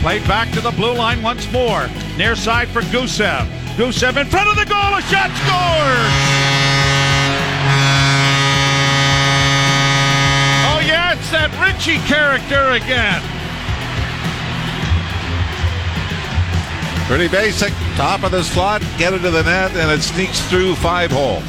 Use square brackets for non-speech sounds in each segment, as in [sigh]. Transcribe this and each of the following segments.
Played back to the blue line once more. Near side for Gusev. Gusev in front of the goal. A shot scored. Oh yeah, it's that Ritchie character again. Pretty basic. Top of the slot, get it to the net, and it sneaks through five hole.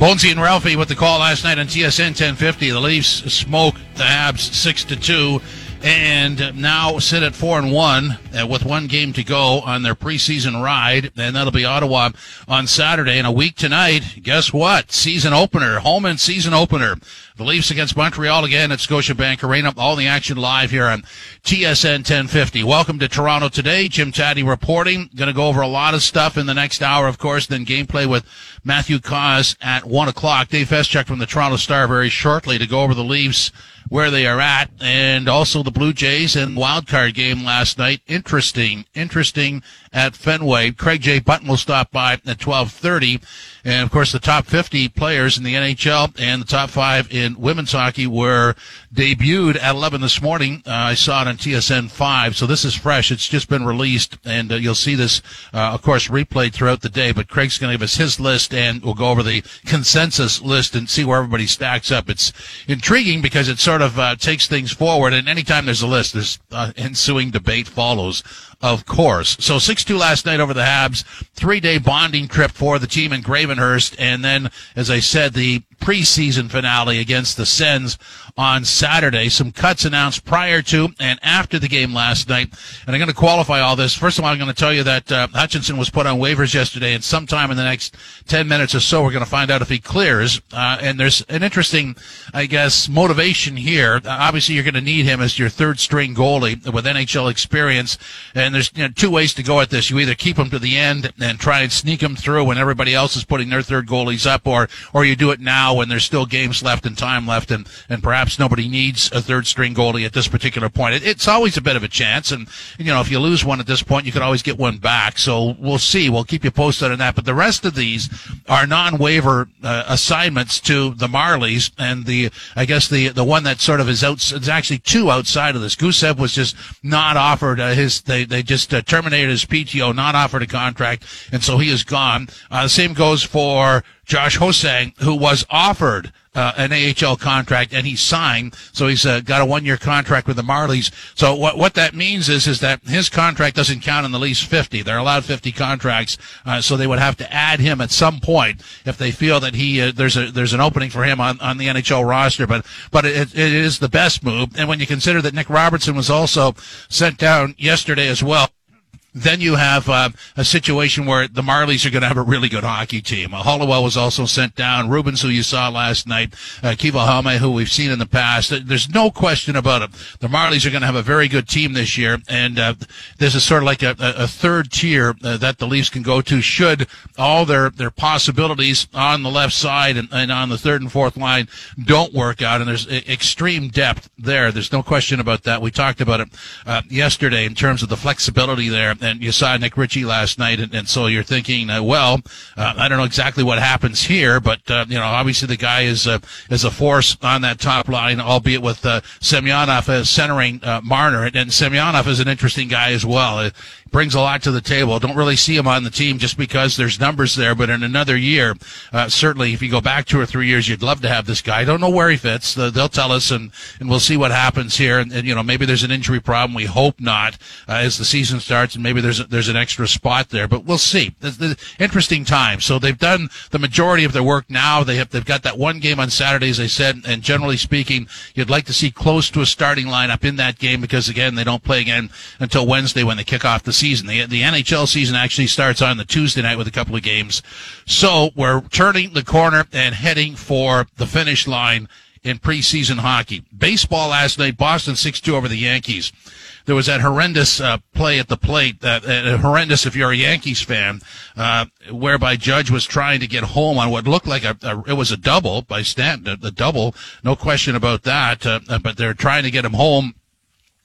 Bonesy and Ralphie with the call last night on TSN 1050. The Leafs smoke the Habs six to two, and now sit at four and one uh, with one game to go on their preseason ride, and that'll be Ottawa on Saturday. In a week tonight, guess what? Season opener, home and season opener. The Leafs against Montreal again at Scotiabank Arena. All the action live here on TSN 1050. Welcome to Toronto today. Jim Tatti reporting. Going to go over a lot of stuff in the next hour, of course. Then gameplay with Matthew Cause at one o'clock. Dave Feschuk from the Toronto Star very shortly to go over the Leafs where they are at, and also the Blue Jays and wild card game last night. Interesting, interesting at Fenway. Craig J. Button will stop by at 12:30, and of course the top 50 players in the NHL and the top five in women's hockey were debuted at 11 this morning. Uh, I saw it on TSN 5, so this is fresh. It's just been released, and uh, you'll see this, uh, of course, replayed throughout the day. But Craig's going to give us his list, and we'll go over the consensus list and see where everybody stacks up. It's intriguing because it sort of uh, takes things forward, and anytime there's a list, this uh, ensuing debate follows of course. So 6-2 last night over the Habs, three-day bonding trip for the team in Gravenhurst, and then, as I said, the preseason finale against the Sens on Saturday. Some cuts announced prior to and after the game last night. And I'm going to qualify all this. First of all, I'm going to tell you that uh, Hutchinson was put on waivers yesterday, and sometime in the next 10 minutes or so, we're going to find out if he clears. Uh, and there's an interesting, I guess, motivation here. Uh, obviously, you're going to need him as your third string goalie with NHL experience. And there's you know, two ways to go at this. You either keep him to the end and try and sneak him through when everybody else is putting their third goalies up, or, or you do it now when there's still games left and time left, and, and perhaps nobody needs a third string goalie at this particular point. It, it's always a bit of a chance, and you know if you lose one at this point, you could always get one back. So we'll see. We'll keep you posted on that. But the rest of these are non-waiver uh, assignments to the Marlies, and the I guess the the one that sort of is out. It's actually two outside of this. Gusev was just not offered uh, his. They they just uh, terminated his PTO, not offered a contract, and so he is gone. Uh, the same goes for Josh Ho-Sang, who was offered uh, an AHL contract and he signed, so he's uh, got a one-year contract with the Marlies. So what what that means is is that his contract doesn't count in the least 50. They're allowed 50 contracts, uh, so they would have to add him at some point if they feel that he uh, there's a there's an opening for him on, on the NHL roster. But but it, it is the best move, and when you consider that Nick Robertson was also sent down yesterday as well then you have uh, a situation where the Marlies are going to have a really good hockey team. Uh, Hollowell was also sent down. Rubins, who you saw last night, uh, Kivihalme, who we've seen in the past. There's no question about it. The Marlies are going to have a very good team this year, and uh, this is sort of like a, a third tier uh, that the Leafs can go to should all their, their possibilities on the left side and, and on the third and fourth line don't work out. And there's extreme depth there. There's no question about that. We talked about it uh, yesterday in terms of the flexibility there and you saw Nick Ritchie last night, and, and so you're thinking, uh, well, uh, I don't know exactly what happens here, but uh, you know, obviously the guy is uh, is a force on that top line, albeit with uh, Semyonov as centering Marner, and, and Semyonov is an interesting guy as well. Brings a lot to the table. Don't really see him on the team just because there's numbers there, but in another year, uh, certainly if you go back two or three years, you'd love to have this guy. I don't know where he fits. They'll tell us and, and we'll see what happens here. And, and, you know, maybe there's an injury problem. We hope not uh, as the season starts and maybe there's a, there's an extra spot there, but we'll see. It's, it's interesting time. So they've done the majority of their work now. They have, they've got that one game on Saturday, as I said, and generally speaking, you'd like to see close to a starting lineup in that game because again, they don't play again until Wednesday when they kick off the season. The, the NHL season actually starts on the Tuesday night with a couple of games. So we're turning the corner and heading for the finish line in preseason hockey. Baseball last night, Boston 6-2 over the Yankees. There was that horrendous uh, play at the plate, uh, uh, horrendous if you're a Yankees fan, uh, whereby Judge was trying to get home on what looked like a, a it was a double by Stanton, the double, no question about that. Uh, but they're trying to get him home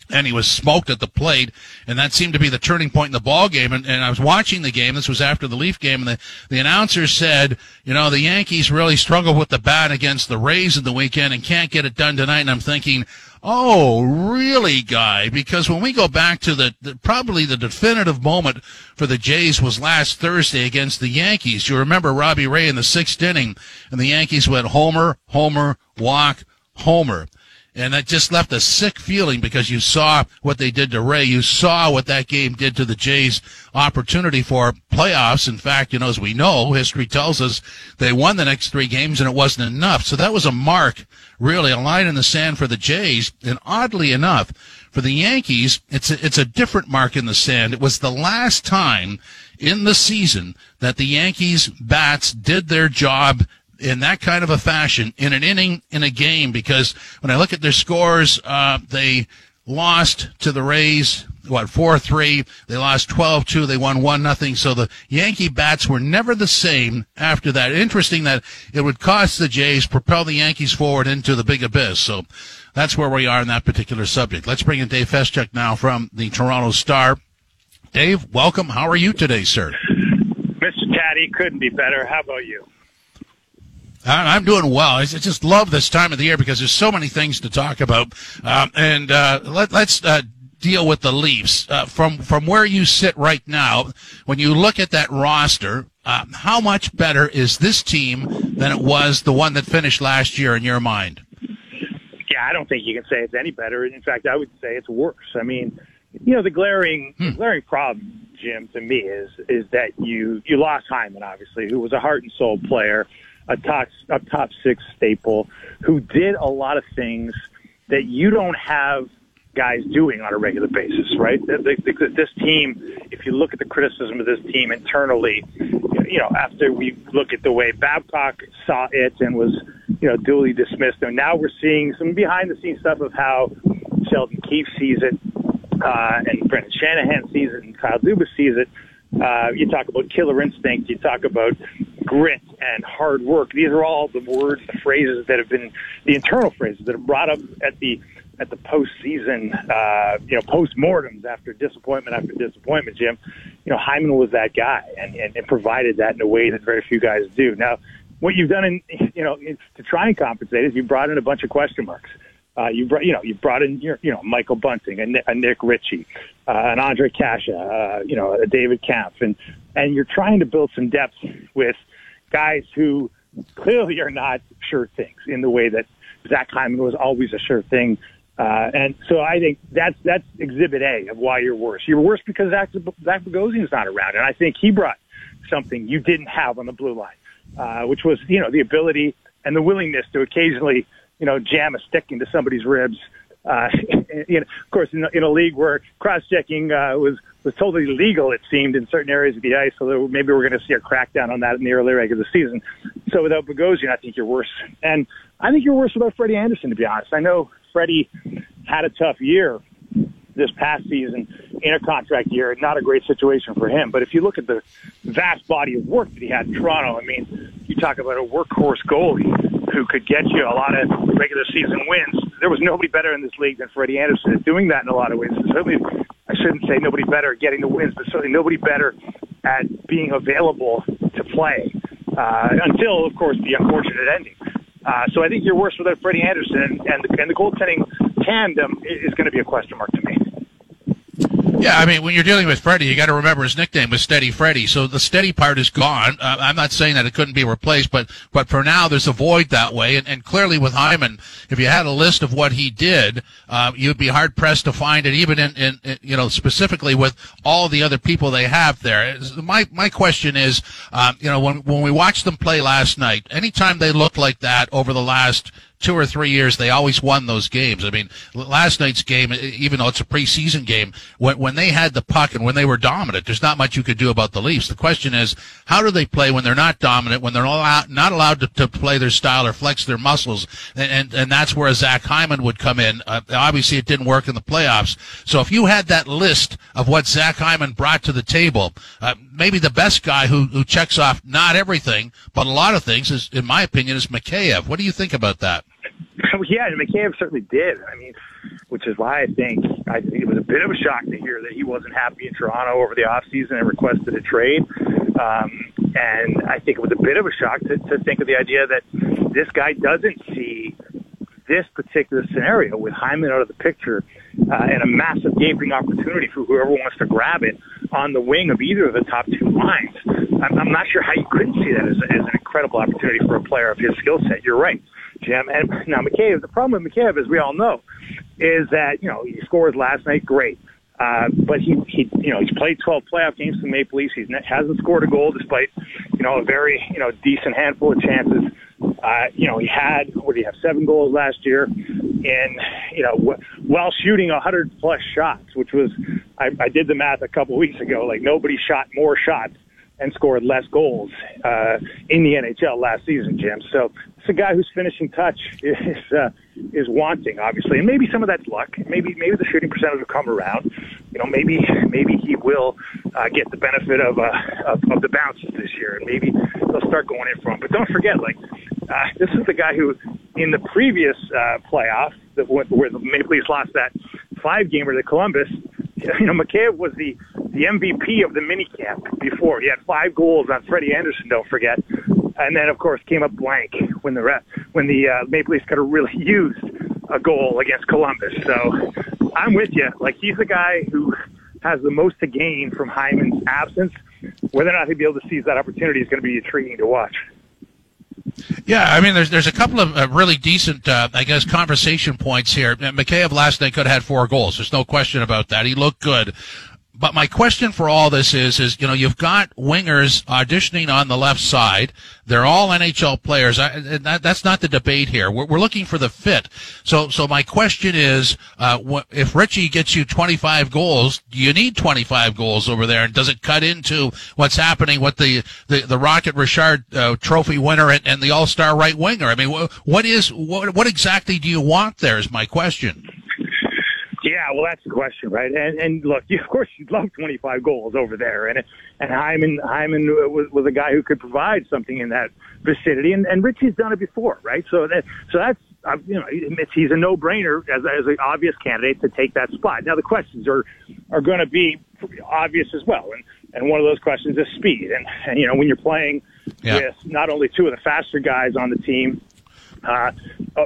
and he was smoked at the plate, and that seemed to be the turning point in the ball game. And, and I was watching the game. This was after the Leaf game, and the, the announcer said, you know, the Yankees really struggled with the bat against the Rays in the weekend and can't get it done tonight. And I'm thinking, oh, really, guy? Because when we go back to the, the probably the definitive moment for the Jays was last Thursday against the Yankees. You remember Robbie Ray in the sixth inning, and the Yankees went homer, homer, walk, homer. And that just left a sick feeling because you saw what they did to Ray. You saw what that game did to the Jays' opportunity for playoffs. In fact, you know, as we know, history tells us they won the next three games and it wasn't enough. So that was a mark, really, a line in the sand for the Jays. And oddly enough, for the Yankees, it's a, it's a different mark in the sand. It was the last time in the season that the Yankees bats did their job in that kind of a fashion in an inning in a game because when I look at their scores, uh, they lost to the Rays, what, 4-3. They lost 12-2. They won 1-0. So the Yankee bats were never the same after that. Interesting that it would cost the Jays, propel the Yankees forward into the big abyss. So that's where we are in that particular subject. Let's bring in Dave Feschuk now from the Toronto Star. Dave, welcome. How are you today, sir? Mr. Tatti couldn't be better. How about you? I'm doing well. I just love this time of the year because there's so many things to talk about. Um, and uh, let, us uh, deal with the Leafs uh, from from where you sit right now. When you look at that roster, um, how much better is this team than it was the one that finished last year in your mind? Yeah, I don't think you can say it's any better. In fact, I would say it's worse. I mean, you know, the glaring hmm. glaring problem, Jim, to me is is that you you lost Hyman, obviously, who was a heart and soul player a top a top six staple who did a lot of things that you don't have guys doing on a regular basis, right? This team, if you look at the criticism of this team internally, you know, after we look at the way Babcock saw it and was, you know, duly dismissed, and now we're seeing some behind the scenes stuff of how Sheldon Keefe sees it, uh, and Brendan Shanahan sees it, and Kyle Dubas sees it. Uh, you talk about killer instinct. You talk about grit and hard work. These are all the words, the phrases that have been the internal phrases that are brought up at the at the postseason, uh, you know, post-mortems after disappointment after disappointment, Jim. You know, Hyman was that guy and, and, and provided that in a way that very few guys do. Now, what you've done in, you know, to try and compensate is you brought in a bunch of question marks. Uh, you brought, you know, you brought in, your, you know, Michael Bunting and a Nick Ritchie, uh, and Ondrej Kase, uh, you know, a David Kampf, and and you're trying to build some depth with guys who clearly are not sure things in the way that Zach Hyman was always a sure thing. Uh, and so I think that's that's exhibit A of why you're worse. You're worse because Zach, Zach Bogosian's not around, and I think he brought something you didn't have on the blue line, uh, which was you know the ability and the willingness to occasionally you know, jam a stick into somebody's ribs. Uh, [laughs] you know, of course, in, in a league where cross-checking uh, was was totally legal, it seemed in certain areas of the ice. So maybe we're going to see a crackdown on that in the early leg of the season. So without Bogosian, I think you're worse. And I think you're worse without Freddie Andersen, to be honest. I know Freddie had a tough year this past season in a contract year. Not a great situation for him. But if you look at the vast body of work that he had in Toronto, I mean, you talk about a workhorse goalie who could get you a lot of regular season wins. There was nobody better in this league than Freddie Andersen at doing that in a lot of ways. certainly, I shouldn't say nobody better at getting the wins, but certainly nobody better at being available to play uh, until, of course, the unfortunate ending. Uh, so I think you're worse without Freddie Andersen, and, and, the, and the goaltending tandem is going to be a question mark to me. Yeah, I mean, when you're dealing with Freddie, you got to remember his nickname was Steady Freddie. So the steady part is gone. Uh, I'm not saying that it couldn't be replaced, but but for now, there's a void that way. And, and clearly, with Hyman, if you had a list of what he did, uh, you'd be hard pressed to find it, even in, in, in, you know specifically with all the other people they have there. My my question is, um, you know, when when we watched them play last night, anytime they looked like that over the last two or three years, they always won those games. I mean, last night's game, even though it's a preseason game, when, when they had the puck and when they were dominant, there's not much you could do about the Leafs. The question is, how do they play when they're not dominant, when they're not, allowed to, to play their style or flex their muscles? And, and, and that's where Zach Hyman would come in. Uh, obviously, it didn't work in the playoffs. So if you had that list of what Zach Hyman brought to the table, uh, maybe the best guy who, who checks off not everything, but a lot of things is, in my opinion, is Mikheyev. What do you think about that? [laughs] yeah, and Mikheyev certainly did. I mean, which is why I think I think it was a bit of a shock to hear that he wasn't happy in Toronto over the offseason and requested a trade. Um, and I think it was a bit of a shock to, to think of the idea that this guy doesn't see this particular scenario with Hyman out of the picture uh, and a massive gaping opportunity for whoever wants to grab it on the wing of either of the top two lines. I'm, I'm not sure how you couldn't see that as, as an incredible opportunity for a player of his skill set. You're right, Jim. And [laughs] now Mikheyev, the problem with Mikheyev, as we all know, is that you know he scores last night, great. Uh, but he, he, you know, he's played 12 playoff games for the Maple Leafs. He hasn't scored a goal despite, you know, a very, you know, decent handful of chances. Uh, you know, he had, what did he have, seven goals last year and, you know, w- while shooting 100 plus shots, which was, I, I did the math a couple weeks ago, like nobody shot more shots and scored less goals uh, in the NHL last season, Jim. So it's a guy whose finishing touch is uh, is wanting, obviously, and maybe some of that's luck. Maybe maybe the shooting percentage will come around. You know, maybe maybe he will uh, get the benefit of, uh, of of the bounces this year, and maybe they'll start going in for him. But don't forget, like uh, this is the guy who, in the previous uh, playoff, that where the Maple Leafs lost that five gamer to Columbus, [laughs] you know, Mikheyev was the the MVP of the minicamp before. He had five goals on Freddie Andersen, don't forget, and then of course came up blank when the rest, when the uh, Maple Leafs could have really [laughs] used a goal against Columbus. So I'm with you. Like he's the guy who has the most to gain from Hyman's absence. Whether or not he'll be able to seize that opportunity is going to be intriguing to watch. Yeah, I mean, there's there's a couple of uh, really decent, uh, I guess, conversation points here. Mikheyev last night could have had four goals. There's no question about that. He looked good. But my question for all this is, is, you know, you've got wingers auditioning on the left side. They're all NHL players. I, that, that's not the debate here. We're, we're, looking for the fit. So, so my question is, uh, if Ritchie gets you 25 goals, do you need 25 goals over there? And does it cut into what's happening with the, the, the Rocket Richard uh, trophy winner and, and the all-star right winger? I mean, wh- what is, what, what exactly do you want there is my question. Yeah, well, that's the question, right? And and look, you, [laughs] of course, you'd love 25 goals over there, and and Hyman Hyman was was a guy who could provide something in that vicinity, and and Ritchie's done it before, right? So that so that's uh, you know he's a no-brainer as as an obvious candidate to take that spot. Now the questions are are going to be obvious as well, and and one of those questions is speed, and and you know when you're playing yeah. with not only two of the faster guys on the team. Uh,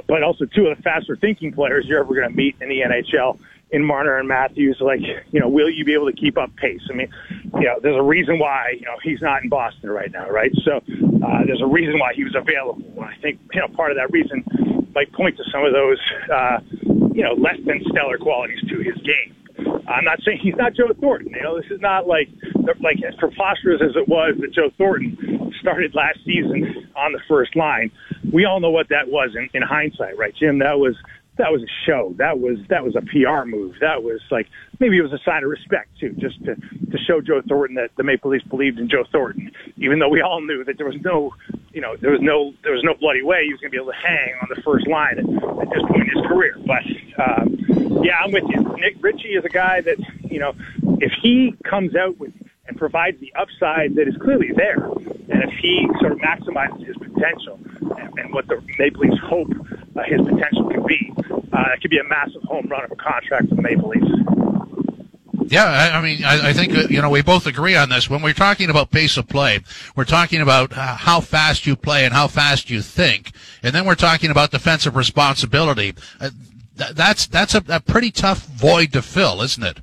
but also two of the faster thinking players you're ever going to meet in the NHL in Marner and Matthews, like, you know, will you be able to keep up pace? I mean, you know, there's a reason why, you know, he's not in Boston right now, right? So uh, there's a reason why he was available. And I think, you know, part of that reason might point to some of those, uh, you know, less than stellar qualities to his game. I'm not saying he's not Joe Thornton. You know, this is not like like as preposterous as it was that Joe Thornton started last season on the first line. We all know what that was in, in hindsight, right, Jim? That was that was a show. That was that was a PR move. That was like maybe it was a sign of respect too, just to to show Joe Thornton that the Maple Leafs believed in Joe Thornton, even though we all knew that there was no, you know, there was no there was no bloody way he was going to be able to hang on the first line at, at this point in his career. But um, yeah, I'm with you. Nick Ritchie is a guy that you know, if he comes out with and provides the upside that is clearly there, and if he sort of maximizes his potential and, and what the Maple Leafs hope uh, his potential could be. Uh, it could be a massive home run of a contract for the Maple Leafs. Yeah, I, I mean, I, I think uh, you know we both agree on this. When we're talking about pace of play, we're talking about uh, how fast you play and how fast you think, and then we're talking about defensive responsibility. Uh, th- that's that's a, a pretty tough void to fill, isn't it?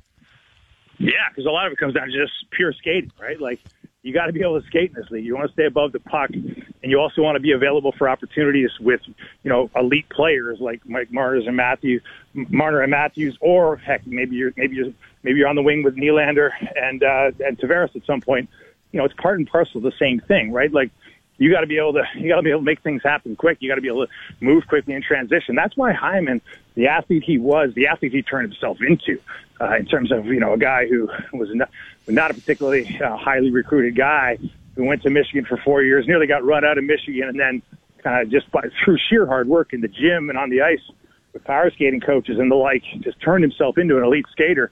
Yeah, because a lot of it comes down to just pure skating, right? Like you got to be able to skate in this league. You want to stay above the puck, and you also want to be available for opportunities with, you know, elite players like Mike Marner and Matthew, Marner and Matthews, or heck, maybe you're maybe you're maybe you're on the wing with Nylander and uh, and Tavares at some point. You know, it's part and parcel the same thing, right? Like you got to be able to you got to be able to make things happen quick. You got to be able to move quickly in transition. That's why Hyman, the athlete he was, the athlete he turned himself into, uh, in terms of you know a guy who was not, not a particularly uh, highly recruited guy who went to Michigan for four years, nearly got run out of Michigan, and then kind of just by, through sheer hard work in the gym and on the ice with power skating coaches and the like, just turned himself into an elite skater.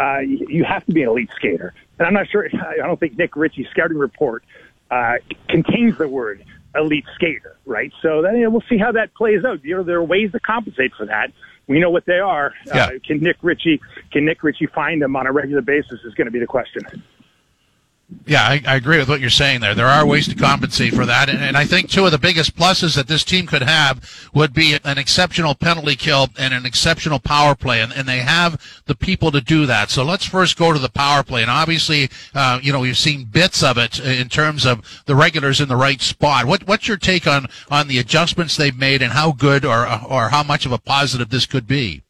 Uh, you, you have to be an elite skater, and I'm not sure. I don't think Nick Ritchie's scouting report uh, contains the word elite skater, right? So then you know, we'll see how that plays out. You know, there are ways to compensate for that. We know what they are. Yeah. Uh, can Nick Ritchie can Nick Ritchie find them on a regular basis is going to be the question. Yeah, I, I agree with what you're saying there. There are ways to compensate for that. And, and I think two of the biggest pluses that this team could have would be an exceptional penalty kill and an exceptional power play. And, and they have the people to do that. So let's first go to the power play. And obviously, uh, you know, we've seen bits of it in terms of the regulars in the right spot. What, what's your take on, on the adjustments they've made and how good or, or how much of a positive this could be?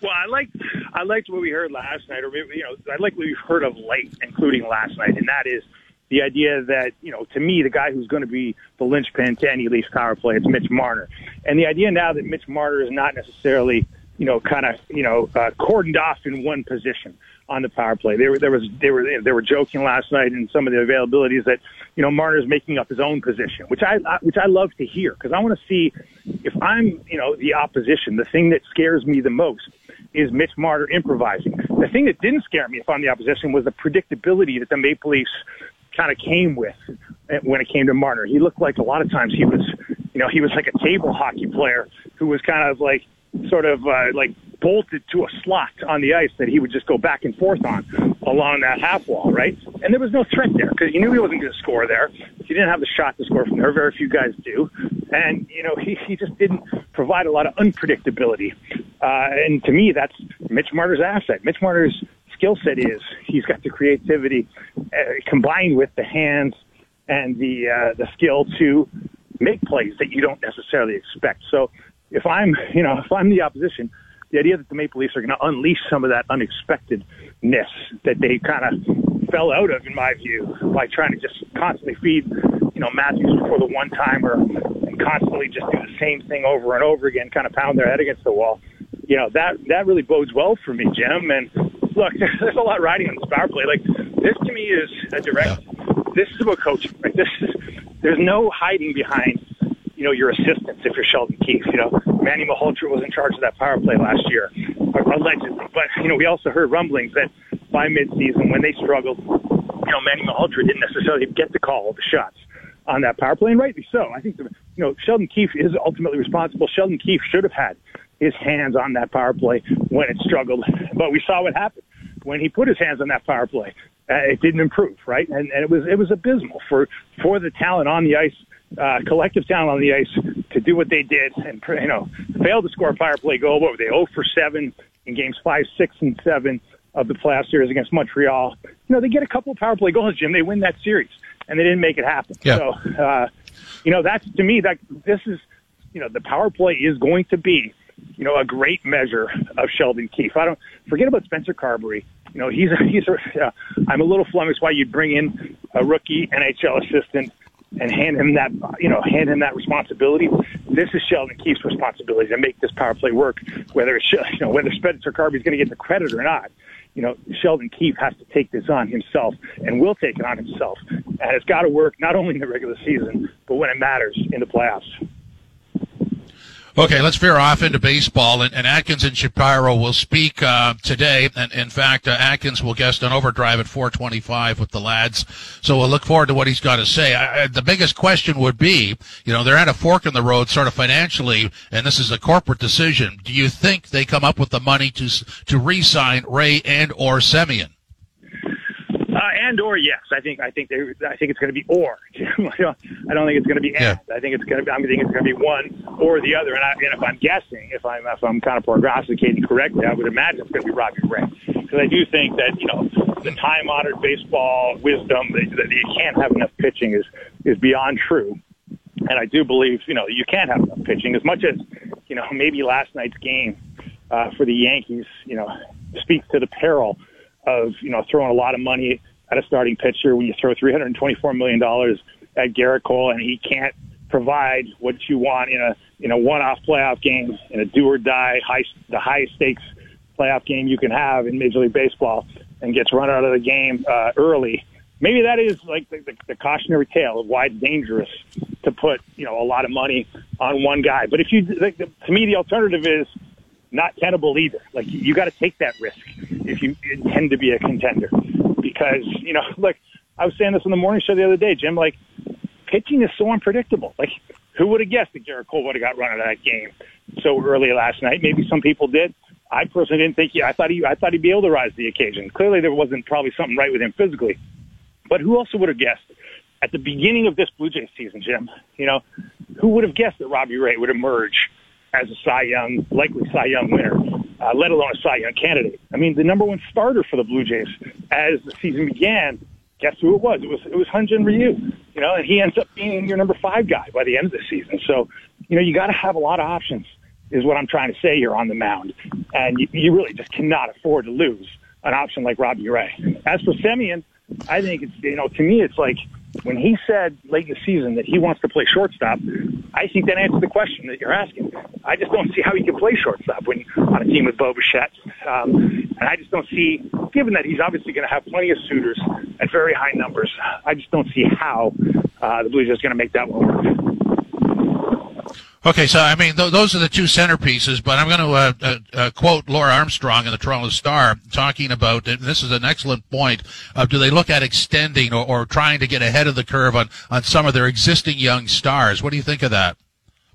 Well, I liked I liked what we heard last night, or maybe, you know, I like what we've heard of late, including last night, and that is the idea that you know, to me, the guy who's going to be the linchpin to any Leafs power play is Mitch Marner, and the idea now that Mitch Marner is not necessarily you know kind of you know uh, cordoned off in one position on the power play. They there was they were they were joking last night in some of the availabilities that you know Marner's making up his own position, which I, I which I love to hear because I want to see if I'm you know the opposition. The thing that scares me the most is Mitch Marner improvising. The thing that didn't scare me if I'm the opposition was the predictability that the Maple Leafs kind of came with when it came to Marner. He looked like a lot of times he was, you know, he was like a table hockey player who was kind of like sort of uh, like bolted to a slot on the ice that he would just go back and forth on along that half wall, right? And there was no threat there because he knew he wasn't going to score there. He didn't have the shot to score from there. Very few guys do. And, you know, he, he just didn't provide a lot of unpredictability. Uh, and to me, that's Mitch Marner's asset. Mitch Marner's skill set is he's got the creativity uh, combined with the hands and the, uh, the skill to make plays that you don't necessarily expect. So if I'm, you know, if I'm the opposition, the idea that the Maple Leafs are going to unleash some of that unexpectedness that they kind of fell out of, in my view, by trying to just constantly feed, you know, Matthews for the one timer and constantly just do the same thing over and over again, kind of pound their head against the wall. You know, that that really bodes well for me, Jim. And look, [laughs] there's a lot riding on this power play. Like this to me is a direct. This is about coaching. Right? This is there's no hiding behind you know, your assistants if you're Sheldon Keefe. You know, Manny Malhotra was in charge of that power play last year, allegedly. But, you know, we also heard rumblings that by midseason, when they struggled, you know, Manny Malhotra didn't necessarily get to call the shots on that power play, and rightly so. I think, the, you know, Sheldon Keefe is ultimately responsible. Sheldon Keefe should have had his hands on that power play when it struggled, but we saw what happened when he put his hands on that power play. Uh, it didn't improve, right? And, and it was it was abysmal for for the talent on the ice uh, collective talent on the ice to do what they did and you know failed to score a power play goal. What were they? 0 for 7 in games 5, 6, and 7 of the playoff series against Montreal. You know they get a couple of power play goals, Jim. They win that series, and they didn't make it happen. Yeah. So uh, you know that's to me that this is you know the power play is going to be you know a great measure of Sheldon Keefe. I don't forget about Spencer Carbery. You know he's a, he's uh, I'm a little flummoxed why you'd bring in a rookie NHL assistant and hand him that, you know, hand him that responsibility. This is Sheldon Keefe's responsibility to make this power play work, whether it's, [laughs] you know, whether Spencer Carbery is going to get the credit or not. You know, Sheldon Keefe has to take this on himself and will take it on himself. And it's got to work not only in the regular season, but when it matters in the playoffs. Okay, let's veer off into baseball, and, and Atkins and Shapiro will speak uh, today. And in fact, uh, Atkins will guest on Overdrive at 4:25 with the lads. So we'll look forward to what he's got to say. I, I, the biggest question would be, you know, they're at a fork in the road, sort of financially, and this is a corporate decision. Do you think they come up with the money to to re-sign Ray and or Semien? And or yes, I think I think they, I think it's going to be or. [laughs] I don't think it's going to be and. Yeah. I think it's going to be. I think it's going to be one or the other. And, I, and if I'm guessing, if I'm if I'm kind of prognosticating correctly, I would imagine it's going to be Robbie Ray because I do think that you know the time honored baseball wisdom that, that you can't have enough pitching is is beyond true. And I do believe you know you can't have enough pitching as much as you know maybe last night's game uh, for the Yankees you know speaks to the peril of you know throwing a lot of money at a starting pitcher when you throw 324 million dollars at Gerrit Cole and he can't provide what you want in a in a one-off playoff game in a do or die high the highest stakes playoff game you can have in Major League Baseball and gets run out of the game uh, early. Maybe that is like the, the, the cautionary tale of why it's dangerous to put you know a lot of money on one guy. But if you the, the, to me the alternative is not tenable either. Like you got to take that risk if you intend to be a contender, because you know, [laughs] look, I was saying this in the morning show the other day, Jim. Like pitching is so unpredictable. Like, who would have guessed that Gerrit Cole would have got run out of that game so early last night? Maybe some people did. I personally didn't think he. I thought he. I thought he'd be able to rise to the occasion. Clearly, there wasn't probably something right with him physically. But who also would have guessed at the beginning of this Blue Jays season, Jim? You know, who would have guessed that Robbie Ray would emerge as a Cy Young, likely Cy Young winner, uh, let alone a Cy Young candidate? I mean, the number one starter for the Blue Jays as the season began guess who it was? It was it was Hyun-Jin Ryu, you know, and he ends up being your number five guy by the end of the season. So, you know, you got to have a lot of options, is what I'm trying to say here on the mound, and you, you really just cannot afford to lose an option like Robbie Ray. As for Semien, I think it's you know to me it's like when he said late in the season that he wants to play shortstop, I think that answers the question that you're asking. I just don't see how he can play shortstop when on a team with Bo Bichette. Um, and I just don't see, given that he's obviously going to have plenty of suitors at very high numbers, I just don't see how uh, the Blues Jays are going to make that one work. Okay, so I mean, th- those are the two centerpieces, but I'm going to uh, uh, uh, quote Laura Armstrong in the Toronto Star talking about, and this is an excellent point, of do they look at extending or, or trying to get ahead of the curve on, on some of their existing young stars? What do you think of that?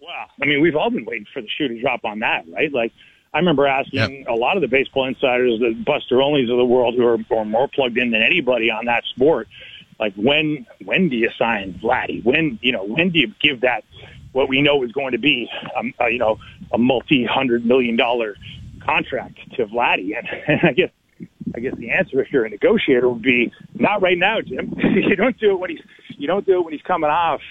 Well, I mean, we've all been waiting for the shoe to drop on that, right? Like, I remember asking yep. a lot of the baseball insiders, the Buster Olneys of the world, who are, are more plugged in than anybody on that sport, like when when do you sign Vladdy? When you know when do you give that what we know is going to be, um, uh, you know, a multi-hundred million dollar contract to Vladdy. And, [laughs] and I guess, I guess the answer, if you're a negotiator, would be not right now, Jim. [laughs] you don't do it when he's, you don't do it when he's coming off,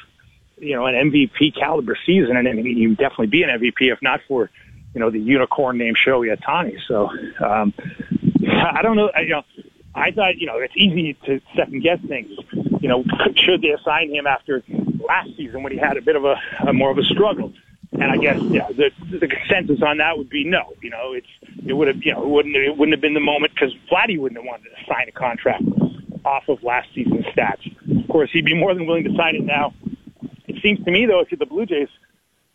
you know, an MVP caliber season, and I you definitely be an MVP if not for, you know, the unicorn named Shohei Ohtani. So, um, [laughs] I don't know, you know. I thought, you know, it's easy to second guess things. You know, should they assign him after last season when he had a bit of a, a more of a struggle. And I guess yeah, the the consensus on that would be no. You know, it's it would have you know it wouldn't it wouldn't have been the moment because Vladdy wouldn't have wanted to sign a contract off of last season's stats. Of course, he'd be more than willing to sign it now. It seems to me though, if you're the Blue Jays,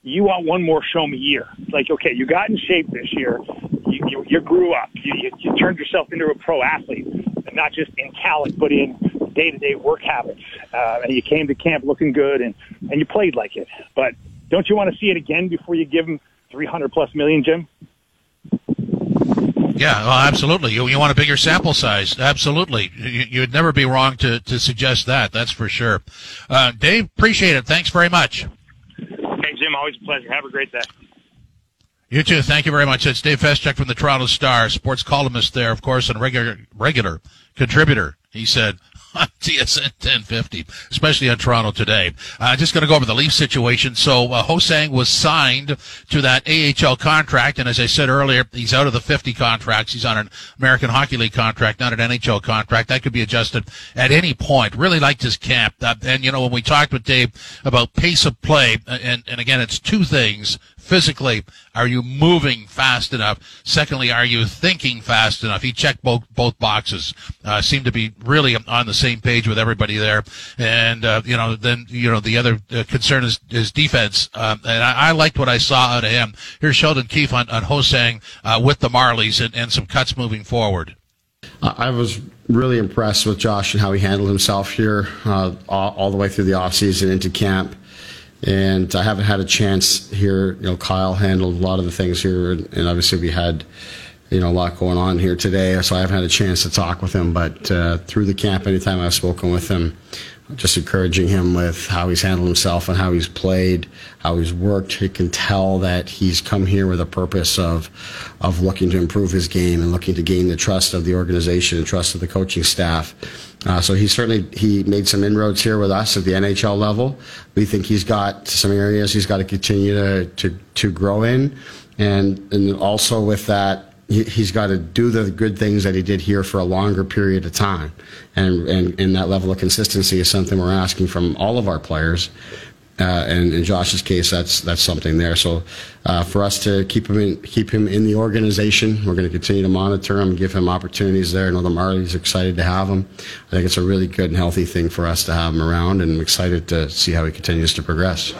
you want one more show me year. It's like okay, you got in shape this year, you you, you grew up, you, you you turned yourself into a pro athlete, and not just in talent but in day to day work habits. Uh, and you came to camp looking good and, and you played like it. But don't you want to see it again before you give him 300 plus million, Jim? Yeah, well, absolutely. You, you want a bigger sample size. Absolutely. You, would never be wrong to, to suggest that. That's for sure. Uh, Dave, appreciate it. Thanks very much. Hey, Jim, always a pleasure. Have a great day. You too. Thank you very much. It's Dave Feschuk from the Toronto Star, sports columnist there, of course, and regular regular contributor. He said, on [laughs] TSN 1050, especially on Toronto today. Uh, just going to go over the Leaf situation. So uh, Ho-Sang was signed to that AHL contract, and as I said earlier, he's out of the 50 contracts. He's on an American Hockey League contract, not an NHL contract. That could be adjusted at any point. Really liked his camp. Uh, and you know, when we talked with Dave about pace of play, uh, and and again, it's two things physically, are you moving fast enough? Secondly, are you thinking fast enough? He checked both both boxes. Uh, seemed to be really on the same page with everybody there. And uh, you know, then you know the other uh, concern is is defense. Um, and I, I, liked what I saw out of him. Here's Sheldon Keefe on on Ho-Sang uh, with the Marlies and, and some cuts moving forward. I was really impressed with Josh and how he handled himself here uh, all, all, the way through the offseason into camp and I haven't had a chance here. You know, Kyle handled a lot of the things here, and, and obviously we had you know a lot going on here today, so I haven't had a chance to talk with him. But uh, through the camp, anytime I've spoken with him, just encouraging him with how he's handled himself and how he's played, how he's worked. He can tell that he's come here with a purpose of of looking to improve his game and looking to gain the trust of the organization and trust of the coaching staff. Uh, so he certainly he made some inroads here with us at the NHL level. We think he's got some areas he's got to continue to to, to grow in, and and also with that he's got to do the good things that he did here for a longer period of time. And, and, and that level of consistency is something we're asking from all of our players. Uh, and in Josh's case, that's that's something there. So uh, for us to keep him in keep him in the organization, we're going to continue to monitor him, give him opportunities there. I know the Marlies are excited to have him. I think it's a really good and healthy thing for us to have him around, and I'm excited to see how he continues to progress.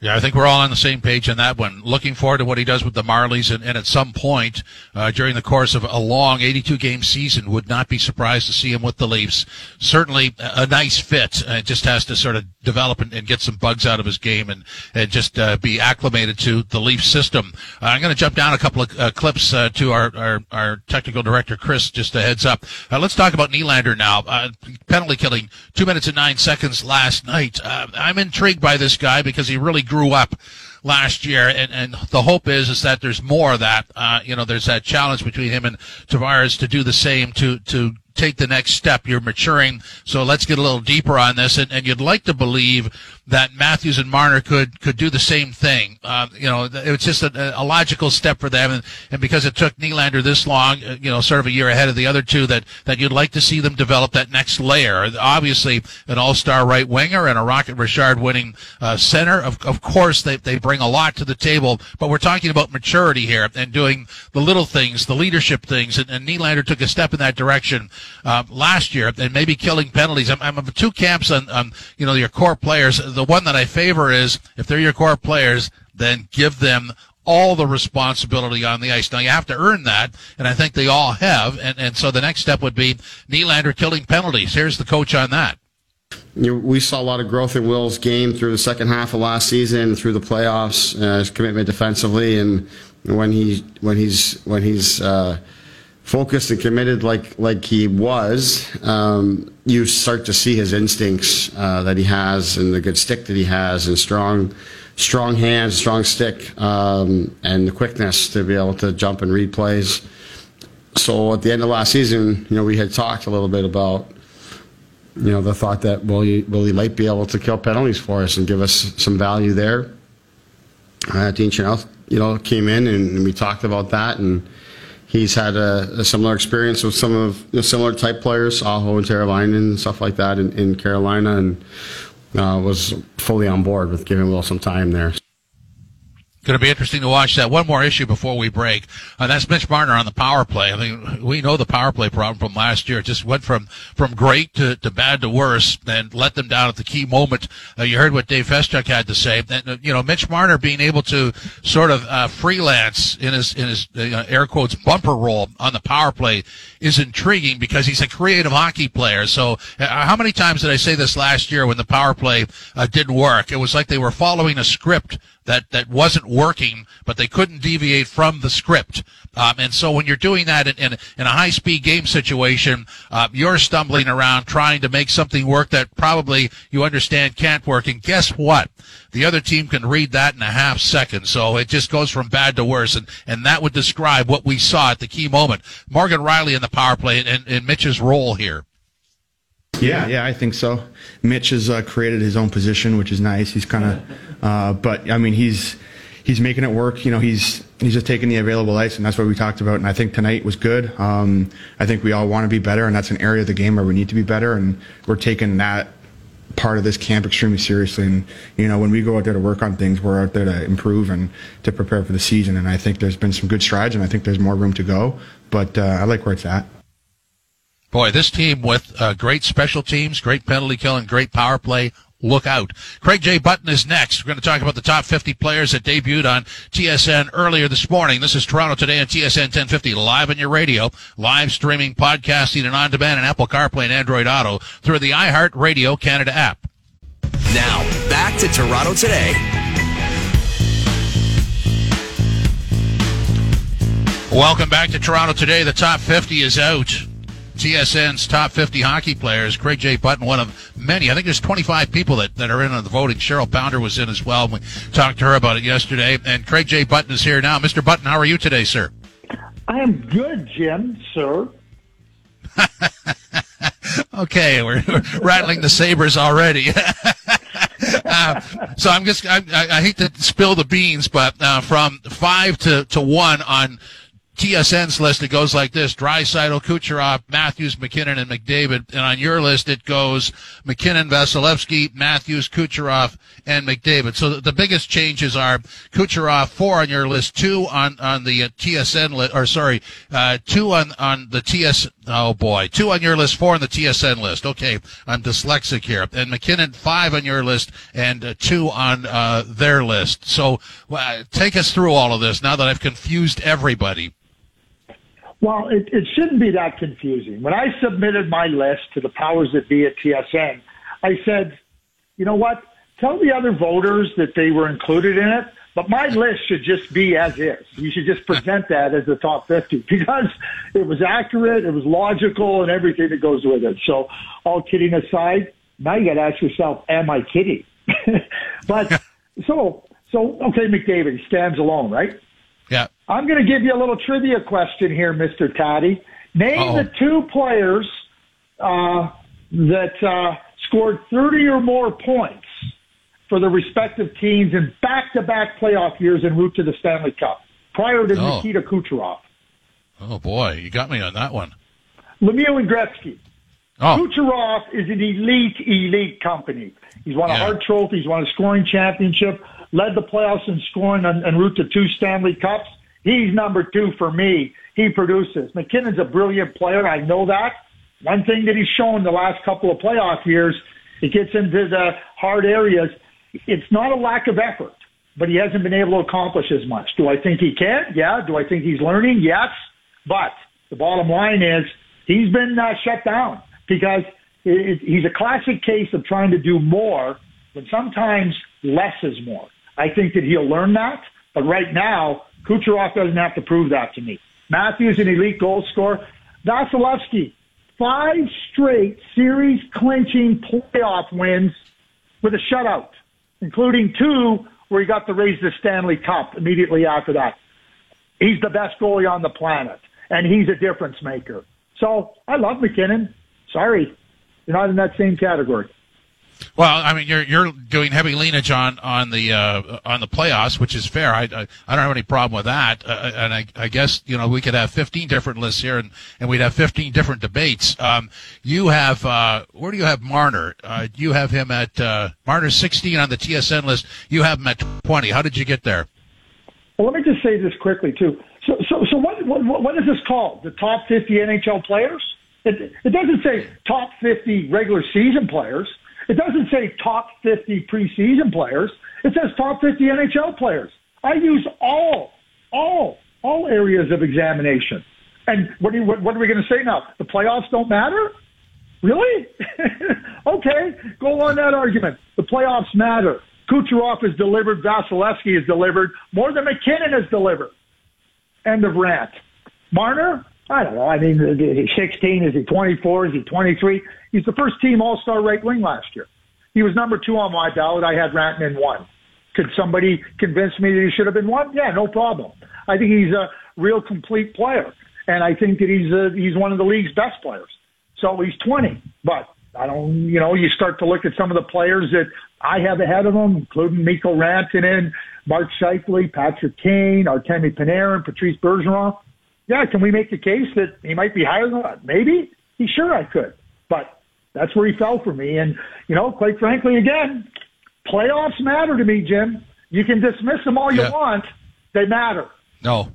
Yeah, I think we're all on the same page on that one. Looking forward to what he does with the Marlies, and, and at some point uh, during the course of a long 82 game season, would not be surprised to see him with the Leafs. Certainly a, nice fit. Uh, just has to sort of develop and, and, get some bugs out of his game and, and just uh, be acclimated to the Leaf system. Uh, I'm going to jump down a couple of uh, clips uh, to our, our, our, technical director, Chris, just a heads up. let's talk about Nylander now. penalty killing, two minutes and nine seconds last night. I'm intrigued by this guy because he really grew up last year, and, and the hope is is that there's more of that. Uh, you know, there's that challenge between him and Tavares to do the same to to take the next step. You're maturing, so let's get a little deeper on this. And, and you'd like to believe that Matthews and Marner could could do the same thing. Uh, you know, it's just a, a, logical step for them, and, and because it took Nylander this long, uh, you know, sort of a year ahead of the other two, that that you'd like to see them develop that next layer. Obviously, an All-Star right winger and a Rocket Richard winning uh, center. Of of course, they they bring a lot to the table, but we're talking about maturity here and doing the little things, the leadership things, and, and Nylander took a step in that direction uh, last year, and maybe killing penalties. I'm, I'm of two camps on, on you know your core players the one that I favor is if they're your core players, then give them all the responsibility on the ice. Now you have to earn that, and I think they all have. And, and so the next step would be Nylander killing penalties. Here's the coach on that. We saw a lot of growth in Will's game through the second half of last season, through the playoffs, uh, his commitment defensively, and when he when he's when he's uh, focused and committed like like he was, um, you start to see his instincts uh, that he has and the good stick that he has and strong strong hands, strong stick, um, and the quickness to be able to jump and read plays. So at the end of last season, you know, we had talked a little bit about you know the thought that well, he, well, he might be able to kill penalties for us and give us some value there. Uh, Dean Chynoweth, you know, came in and, and we talked about that and he's had a, a, similar experience with some of know, similar type players, Aho and Teravainen and stuff like that in, in Carolina, and uh, was fully on board with giving Will some time there. Going to be interesting to watch that. One more issue before we break. Uh, that's Mitch Marner on the power play. I mean, we know the power play problem from last year. It just went from, from great to, to bad to worse and let them down at the key moment. Uh, you heard what Dave Feschuk had to say. And, uh, you know, Mitch Marner being able to sort of uh, freelance in his, in his uh, air quotes bumper role on the power play is intriguing because he's a creative hockey player. So uh, how many times did I say this last year when the power play didn't work? It was like they were following a script that, that wasn't working, but they couldn't deviate from the script. Um, and so when you're doing that in, in, in a high speed game situation, uh, you're stumbling around trying to make something work that probably you understand can't work. And guess what? The other team can read that in a half second. So it just goes from bad to worse. And, and that would describe what we saw at the key moment. Morgan Rielly in the power play and, and Mitch's role here. Yeah, yeah, I think so. Mitch has uh, created his own position, which is nice. He's kind of, [laughs] uh, but I mean, he's he's making it work. You know, he's he's just taking the available ice, and that's what we talked about. And I think tonight was good. Um, I think we all want to be better, and that's an area of the game where we need to be better, and we're taking that part of this camp extremely seriously. And you know, when we go out there to work on things, we're out there to improve and to prepare for the season. And I think there's been some good strides, and I think there's more room to go. But uh, I like where it's at. Boy, this team with uh, great special teams, great penalty killing, great power play. Look out. Craig J. Button is next. We're going to talk about the top 50 players that debuted on TSN earlier this morning. This is Toronto Today on TSN 1050, live on your radio, live streaming, podcasting, and on demand on Apple CarPlay and Android Auto through the iHeart Radio Canada app. Now, back to Toronto Today. Welcome back to Toronto Today. The top 50 is out. TSN's top 50 hockey players. Craig J. Button, one of many. I think there's 25 people that, that are in on the voting. Cheryl Pounder was in as well. We talked to her about it yesterday. And Craig J. Button is here now. Mr. Button, how are you today, sir? I am good, Jim, sir. [laughs] okay, we're, we're, rattling the sabers already. [laughs] uh, so I'm just I, I, hate to spill the beans, but uh, from five to, to one on TSN's list, it goes like this: Draisaitl, Kucherov, Matthews, MacKinnon, and McDavid. And on your list, it goes MacKinnon, Vasilevskiy, Matthews, Kucherov, and McDavid. So the, the biggest changes are Kucherov four on your list, two on on the uh, TSN list, or sorry, uh, two on on the TS Oh boy, two on your list, four on the TSN list. Okay, I'm dyslexic here. And MacKinnon five on your list, and uh, two on uh, their list. So uh, take us through all of this now that I've confused everybody. Well, it, it shouldn't be that confusing. When I submitted my list to the powers that be at TSN, I said, you know what? Tell the other voters that they were included in it, but my list should just be as is. You should just present that as the top 50 [laughs] because it was accurate, it was logical, and everything that goes with it. So, all kidding aside, now you got to ask yourself, am I kidding? [laughs] but so, so okay, McDavid stands alone, right? I'm going to give you a little trivia question here, Mr. Tatti. Name Uh-oh. the two players uh, that uh, scored 30 or more points for the respective teams in back-to-back playoff years en route to the Stanley Cup prior to Oh. Nikita Kucherov. Oh boy, you got me on that one. Lemieux and Gretzky. Oh, Kucherov is an elite, elite company. He's won a Yeah. Hart Trophy. He's won a scoring championship. Led the playoffs in scoring en route to two Stanley Cups. He's number two for me. He produces. MacKinnon's a brilliant player. I know that. One thing that he's shown the last couple of playoff years, he gets into the hard areas. It's not a lack of effort, but he hasn't been able to accomplish as much. Do I think he can? Yeah. Do I think he's learning? Yes. But the bottom line is he's been uh, shut down because it, it, he's a classic case of trying to do more when sometimes less is more. I think that he'll learn that, but right now, Kucherov doesn't have to prove that to me. Matthews, an elite goal scorer. Vasilevskiy, five straight series clinching playoff wins with a shutout, including two where he got to raise the Stanley Cup immediately after that. He's the best goalie on the planet, and he's a difference maker. So I love MacKinnon. Sorry, you're not in that same category. Well, I mean, you're you're doing heavy leanage on on the uh, on the playoffs, which is fair. I, I I don't have any problem with that, uh, and I I guess you know we could have 15 different lists here, and and we'd have 15 different debates. Um, you have uh, where do you have Marner? Uh, you have him at uh, Marner's 16 on the TSN list. You have him at 20. How did you get there? Well, let me just say this quickly too. So, so, so what, what, what is this called? The top 50 NHL players? It, it doesn't say top 50 regular season players. It doesn't say top 50 preseason players. It says top 50 NHL players. I use all, all, all areas of examination. And what, do you, what, what are we going to say now? The playoffs don't matter? Really? [laughs] okay, go on that argument. The playoffs matter. Kucherov has delivered. Vasilevskiy has delivered more than MacKinnon has delivered. End of rant. Marner? I don't know. I mean, is he 16? Is he 24? Is he 23? He's the first team All-Star right wing last year. He was number two on my ballot. I had Rantanen one. Could somebody convince me that he should have been one? Yeah, no problem. I think he's a real complete player, and I think that he's a, he's one of the league's best players. So he's 20, but I don't, you know, you start to look at some of the players that I have ahead of him, including Mikko Rantanen, Mark Scheifele, Patrick Kane, Artemi Panarin, Patrice Bergeron. Yeah, can we make the case that he might be higher than that? Maybe. He sure I could, but that's where he fell for me. And you know, quite frankly, again, playoffs matter to me, Jim. You can dismiss them all you Yeah. want; they matter. No.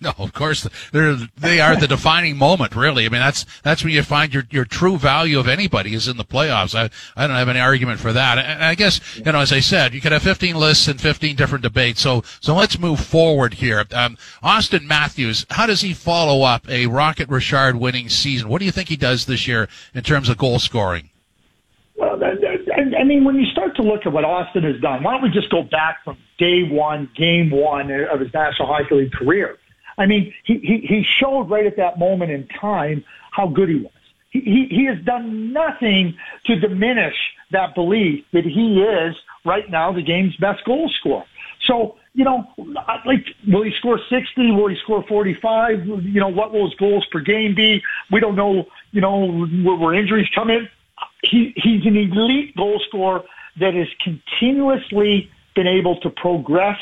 No, of course they're they are the defining moment. Really, I mean that's that's when you find your your true value of anybody is in the playoffs. I I don't have any argument for that. And I guess you know, as I said, you could have 15 lists and 15 different debates. So so let's move forward here. Um, Auston Matthews, how does he follow up a Rocket Richard winning season? What do you think he does this year in terms of goal scoring? Well, I, mean, when you start to look at what Auston has done, why don't we just go back from day one, game one of his National Hockey League career? I mean, he, he, he showed right at that moment in time how good he was. He, he, he has done nothing to diminish that belief that he is right now the game's best goal scorer. So, you know, like, will he score 60? Will he score 45? You know, what will his goals per game be? We don't know, you know, where, where injuries come in. He, he's an elite goal scorer that has continuously been able to progress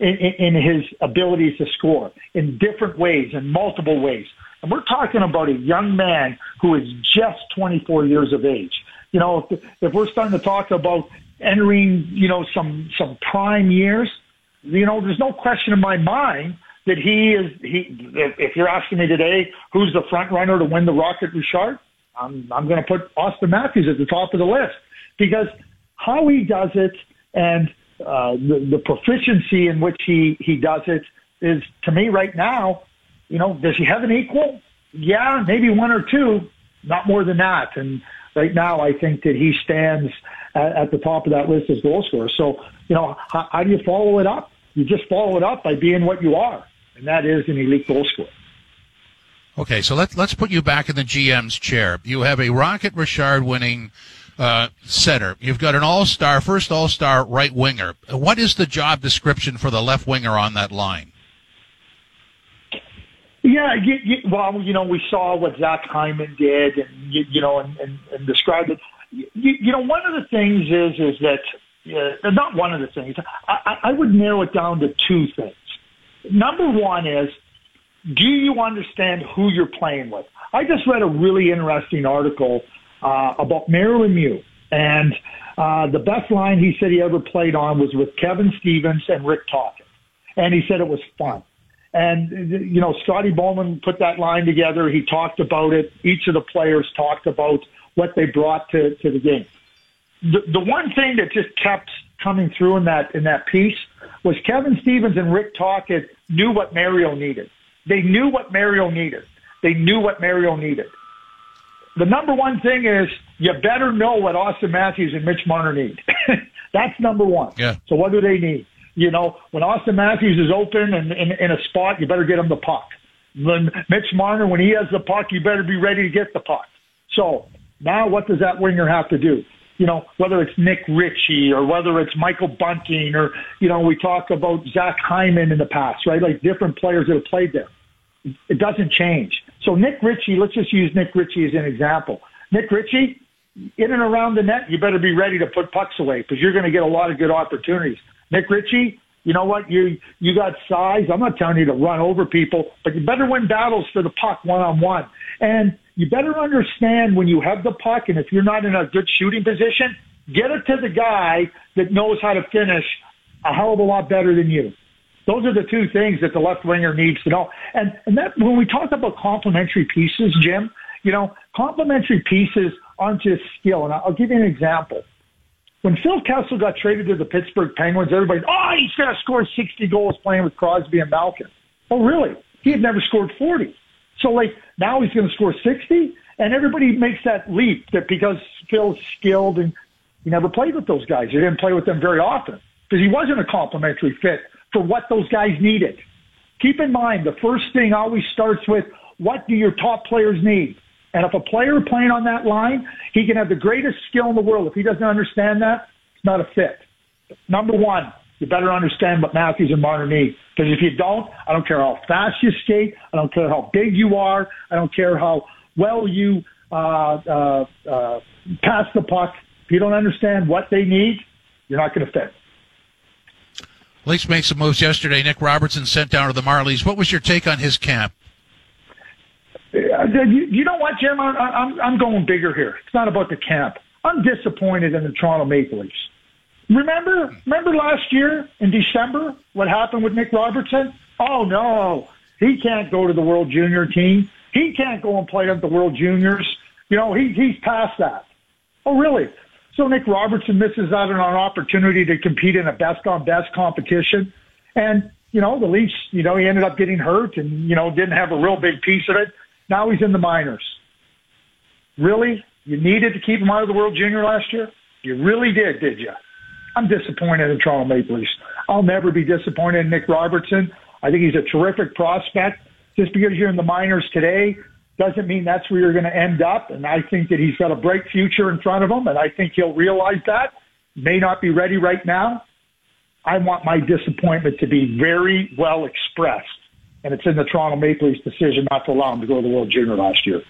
in, in, his abilities to score in different ways, in multiple ways. And we're talking about a young man who is just 24 years of age. You know, if, if we're starting to talk about entering, you know, some some prime years, you know, there's no question in my mind that he is he. If, if you're asking me today, who's the front runner to win the Rocket Richard? I'm I'm going to put Auston Matthews at the top of the list because how he does it and uh, the the proficiency in which he he does it is to me right now. You know, does he have an equal? Yeah, maybe one or two, not more than that. And right now, I think that he stands at, at the top of that list as goal scorer. So, you know, how, how do you follow it up? You just follow it up by being what you are, and that is an elite goal scorer. Okay, so let's let's put you back in the GM's chair. You have a Rocket Richard winning uh, center. You've got an All Star, first All Star right winger. What is the job description for the left winger on that line? Yeah, you, you, well, you know, we saw what Zach Hyman did, and you, you know, and, and, and described it. You, you know, one of the things is is that uh, not one of the things. I, I would narrow it down to two things. Number one is, do you understand who you're playing with? I just read a really interesting article uh, about Mario Lemieux, and uh, the best line he said he ever played on was with Kevin Stevens and Rick Tocchet, and he said it was fun. And, you know, Scotty Bowman put that line together. He talked about it. Each of the players talked about what they brought to, to the game. The, the one thing that just kept coming through in that, in that piece was Kevin Stevens and Rick Tocchet knew what Mario needed. They knew what Mario needed. They knew what Mario needed. The number one thing is you better know what Auston Matthews and Mitch Marner need. [laughs] That's number one. Yeah. So what do they need? you know, when Auston Matthews is open and in, in a spot, you better get him the puck. When Mitch Marner, when he has the puck, you better be ready to get the puck. So now what does that winger have to do? You know, whether it's Nick Ritchie or whether it's Michael Bunting or, you know, we talk about Zach Hyman in the past, right? Like different players that have played there. It doesn't change. So Nick Ritchie, let's just use Nick Ritchie as an example. Nick Ritchie, in and around the net, you better be ready to put pucks away because you're going to get a lot of good opportunities. Nick Ritchie, you know what? You you got size. I'm not telling you to run over people, but you better win battles for the puck one on one. And you better understand when you have the puck, and if you're not in a good shooting position, get it to the guy that knows how to finish a hell of a lot better than you. Those are the two things that the left winger needs to know. And and that when we talk about complementary pieces, Jim, you know, complementary pieces aren't just skill. And I'll give you an example. When Phil Kessel got traded to the Pittsburgh Penguins, everybody, oh, he's going to score 60 goals playing with Crosby and Malkin. Oh, really? He had never scored 40. So, like, now he's going to score 60? And everybody makes that leap that because Phil's skilled and he never played with those guys. He didn't play with them very often because he wasn't a complementary fit for what those guys needed. Keep in mind, the first thing always starts with what do your top players need? And if a player playing on that line, he can have the greatest skill in the world. If he doesn't understand that, it's not a fit. Number one, you better understand what Matthews and Marner need. Because if you don't, I don't care how fast you skate. I don't care how big you are. I don't care how well you uh, uh, uh, pass the puck. If you don't understand what they need, you're not going to fit. Leafs made some moves yesterday. Nick Robertson sent down to the Marlies. What was your take on his camp? You, know what, Jim? I'm I'm going bigger here. It's not about the camp. I'm disappointed in the Toronto Maple Leafs. Remember, remember last year in December what happened with Nick Robertson? Oh no, he can't go to the World Junior team. He can't go and play at the World Juniors. You know, he he's past that. Oh really? So Nick Robertson misses out on an opportunity to compete in a best on best competition, and you know the Leafs. You know he ended up getting hurt, and you know didn't have a real big piece of it. Now he's in the minors. Really? You needed to keep him out of the World Junior last year? You really did, did you? I'm disappointed in Toronto Maple Leafs. I'll never be disappointed in Nick Robertson. I think he's a terrific prospect. Just because you're in the minors today doesn't mean that's where you're going to end up. And I think that he's got a bright future in front of him, and I think he'll realize that. May not be ready right now. I want my disappointment to be very well expressed and it's in the Toronto Maple Leafs decision not to allow him to go to the World Junior last year.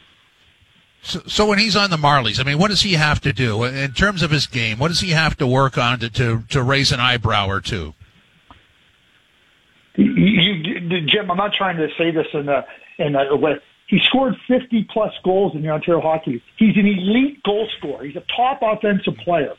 So, so when he's on the Marlies, I mean, what does he have to do in terms of his game? What does he have to work on to to, to raise an eyebrow or two? You, you, Jim, I'm not trying to say this in a in a way. He scored 50 plus goals in the Ontario Hockey League. He's an elite goal scorer. He's a top offensive player.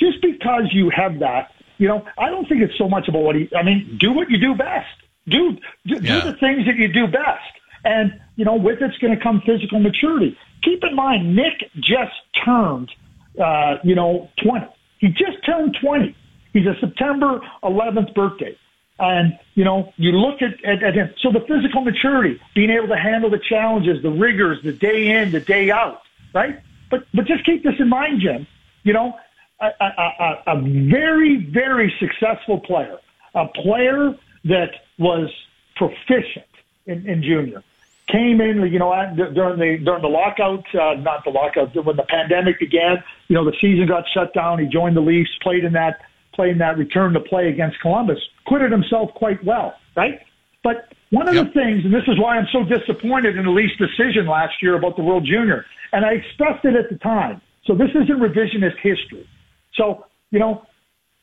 Just because you have that, you know, I don't think it's so much about what he. I mean, do what you do best Do do, Yeah. do the things that you do best. And you know, with it's going to come physical maturity. Keep in mind, Nick just turned, uh, you know, 20. He just turned 20. He's a September 11th birthday. And, you know, you look at, at, at him. So the physical maturity, being able to handle the challenges, the rigors, the day in, the day out, right? But, but just keep this in mind, Jim. You know, a, a, a, a very, very successful player, a player that was proficient in, in junior, came in, you know, during the during the lockout, uh, not the lockout, when the pandemic began. You know, the season got shut down. He joined the Leafs, played in that played in that return to play against Columbus, acquitted himself quite well, right? But one of Yep. the things, and this is why I'm so disappointed in the Leafs' decision last year about the World Junior, and I expressed it at the time. So this isn't revisionist history. So you know,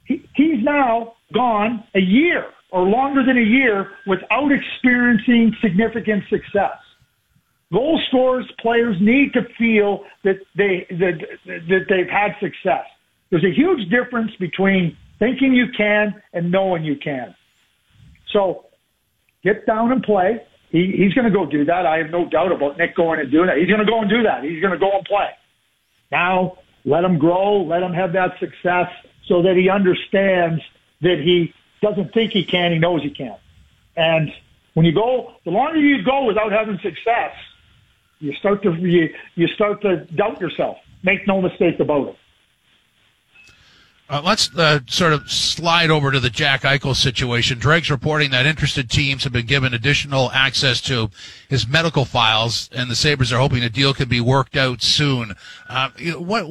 he, he's now gone a year or longer than a year without experiencing significant success. Goal scorers, players need to feel that they that, that they've had success. There's a huge difference between thinking you can and knowing you can. So get down and play. He, he's going to go do that. I have no doubt about Nick going and doing that. He's going to go and do that. He's going to go and play. Now, let him grow, let him have that success so that he understands that he doesn't think he can, he knows he can. And when you go, the longer you go without having success, you start to you, you start to doubt yourself. Make no mistake about it. Uh, let's uh, sort of slide over to the Jack Eichel situation. Drake's reporting that interested teams have been given additional access to his medical files, and the Sabres are hoping a deal can be worked out soon. Uh, what,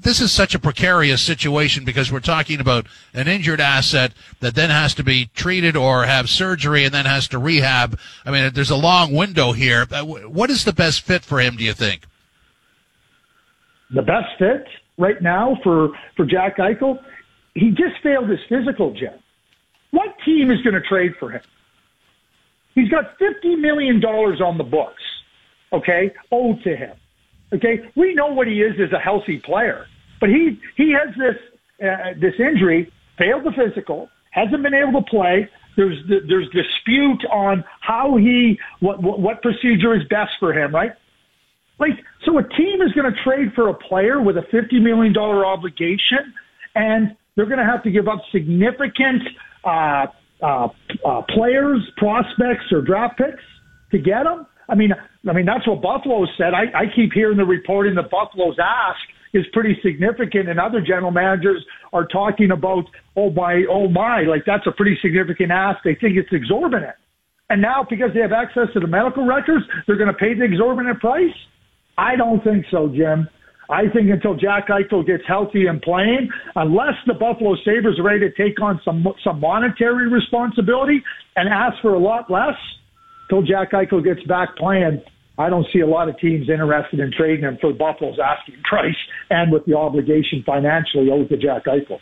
this is such a precarious situation because we're talking about an injured asset that then has to be treated or have surgery and then has to rehab. I mean, there's a long window here. Uh, What is the best fit for him, do you think? the best fit right now for, for Jack Eichel, he just failed his physical, Jim. What team is going to trade for him? He's got $50 million on the books, okay, owed to him. Okay, we know what he is as a healthy player, but he, he has this, uh, this injury, failed the physical, hasn't been able to play. There's, there's dispute on how he, what, what, what procedure is best for him, right? Like, so a team is going to trade for a player with a $50 million obligation, and they're going to have to give up significant uh, uh, uh, players, prospects, or draft picks to get them. I mean, I mean that's what Buffalo said. I, I keep hearing the reporting that Buffalo's ask is pretty significant, and other general managers are talking about, oh my, oh my, like that's a pretty significant ask. They think it's exorbitant. And now, because they have access to the medical records, they're going to pay the exorbitant price? I don't think so, Jim. I think until Jack Eichel gets healthy and playing, unless the Buffalo Sabres are ready to take on some some monetary responsibility and ask for a lot less, till Jack Eichel gets back playing, I don't see a lot of teams interested in trading him for Buffalo's asking price and with the obligation financially owed to Jack Eichel.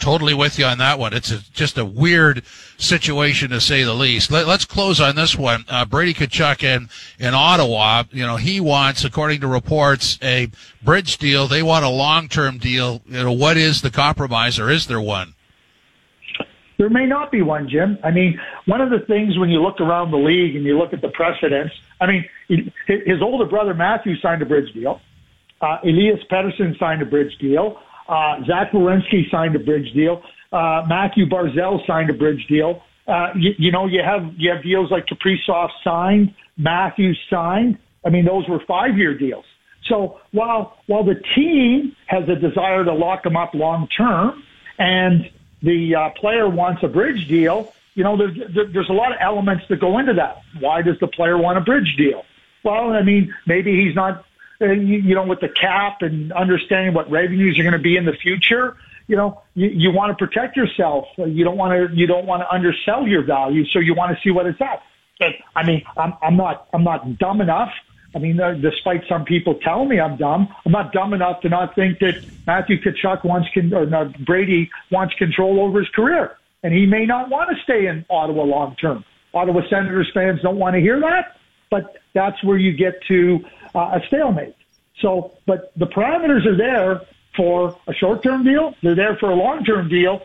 Totally with you on that one. It's a, just a weird situation to say the least. Let, us close on this one. Uh, Brady Tkachuk in, in Ottawa, you know, he wants, according to reports, a bridge deal. They want a long-term deal. You know, what is the compromise or is there one? There may not be one, Jim. I mean, one of the things when you look around the league and you look at the precedents, I mean, his older brother Matthew signed a bridge deal. Uh, Elias Pettersson signed a bridge deal. Uh, Zach Werenski signed a bridge deal. Uh, Mathew Barzal signed a bridge deal. Uh, you, you know, you have you have deals like Kaprizov signed, Matthews signed. I mean, those were five year deals. So while while the team has a desire to lock them up long term, and the uh, player wants a bridge deal, you know, there's there, there's a lot of elements that go into that. Why does the player want a bridge deal? Well, I mean, maybe he's not, uh, you, you know, with the cap and understanding what revenues are going to be in the future. You know, you, you want to protect yourself. You don't want to you don't want to undersell your value, so you want to see what it's at. But, I mean, I'm, I'm not I'm not dumb enough. I mean, uh, despite some people telling me I'm dumb, I'm not dumb enough to not think that Matthew Tkachuk wants con- or no, Brady wants control over his career, and he may not want to stay in Ottawa long term. Ottawa Senators fans don't want to hear that, but that's where you get to uh, a stalemate. So, but the parameters are there for a short term deal. They're there for a long term deal.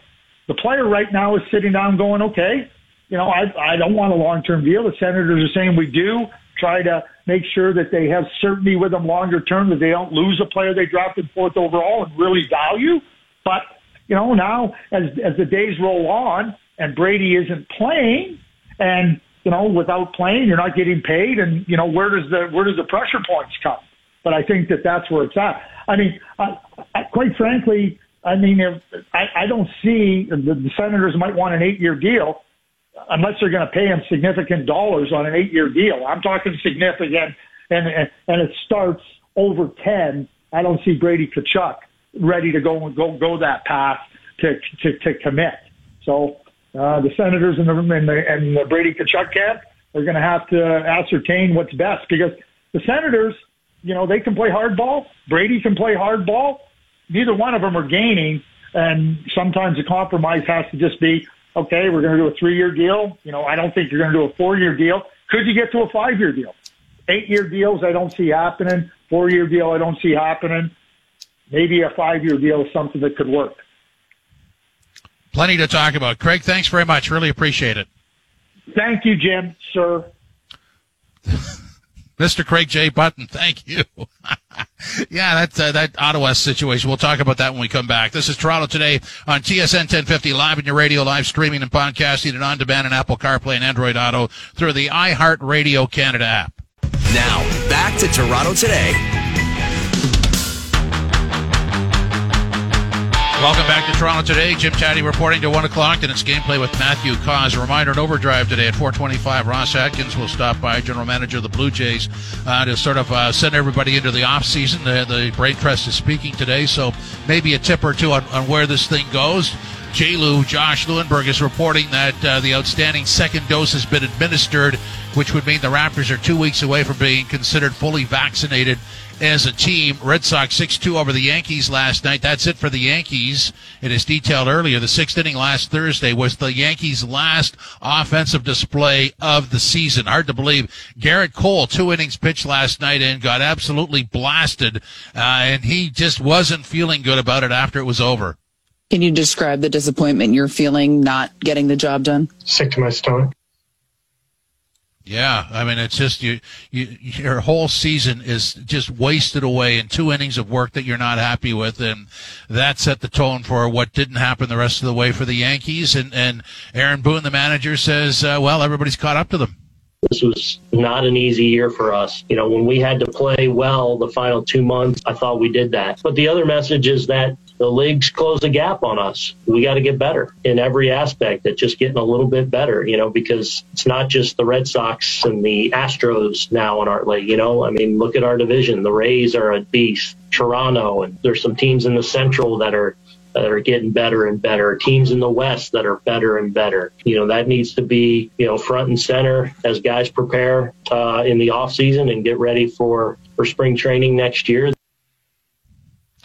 The player right now is sitting down going, okay, you know, I, I don't want a long term deal. The Senators are saying we do. Try to make sure that they have certainty with them longer term, that they don't lose a player they drafted fourth overall and really value. But, you know, now as, as the days roll on and Brady isn't playing and, you know, without playing, you're not getting paid. And, you know, where does the, where does the pressure points come? But I think that that's where it's at. I mean, I, I, quite frankly, I mean, if, I, I don't see the, the Senators might want an eight year deal unless they're going to pay him significant dollars on an eight-year deal. I'm talking significant, and and, and it starts over ten. I don't see Brady Tkachuk ready to go go go that path to to, to commit. So uh, the Senators and the and the, and the Brady Tkachuk camp are going to have to ascertain what's best because the Senators, you know, they can play hardball. Brady can play hardball. Neither one of them are gaining, and sometimes the compromise has to just be okay, we're going to do a three year deal. You know, I don't think you're going to do a four year deal. Could you get to a five year deal? Eight year deals, I don't see happening. Four year deal, I don't see happening. Maybe a five year deal is something that could work. Plenty to talk about. Craig, thanks very much. Really appreciate it. Thank you, Jim, sir. [laughs] Mr. Craig J. Button, thank you. [laughs] yeah, that uh, that Ottawa situation. We'll talk about that when we come back. This is Toronto today on TSN 1050 live in your radio, live streaming and podcasting and on demand and Apple CarPlay and Android Auto through the iHeart Radio Canada app. Now back to Toronto today. Welcome back to Toronto today. Jim Tatti reporting to 1 o'clock, and it's gameplay with Matthew Cauz. A reminder, an overdrive today at 425. Ross Atkins will stop by, general manager of the Blue Jays, uh, to sort of uh, send everybody into the off season. The, the brain trust is speaking today, so maybe a tip or two on, on where this thing goes. J. Lou, Josh Lewenberg is reporting that uh, the outstanding second dose has been administered, which would mean the Raptors are two weeks away from being considered fully vaccinated as a team. Red Sox 6-2 over the Yankees last night. That's it for the Yankees. It is detailed earlier. The sixth inning last Thursday was the Yankees' last offensive display of the season. Hard to believe. Gerrit Cole, two innings pitched last night and got absolutely blasted. Uh, and he just wasn't feeling good about it after it was over. Can you describe the disappointment you're feeling not getting the job done? Sick to my stomach. Yeah, I mean it's just you, you your whole season is just wasted away in two innings of work that you're not happy with, and that set the tone for what didn't happen the rest of the way for the Yankees. And and Aaron Boone, the manager, says, uh, well, everybody's caught up to them. This was not an easy year for us. You know, when we had to play well the final two months, I thought we did that. But the other message is that the league's closed the gap on us. We got to get better in every aspect at just getting a little bit better, you know, because it's not just the Red Sox and the Astros now in our league, you know. I mean, look at our division. The Rays are a beast. Toronto, and there's some teams in the Central that are that are getting better and better. Teams in the West that are better and better. You know, that needs to be, you know, front and center as guys prepare uh, in the off season and get ready for, for spring training next year.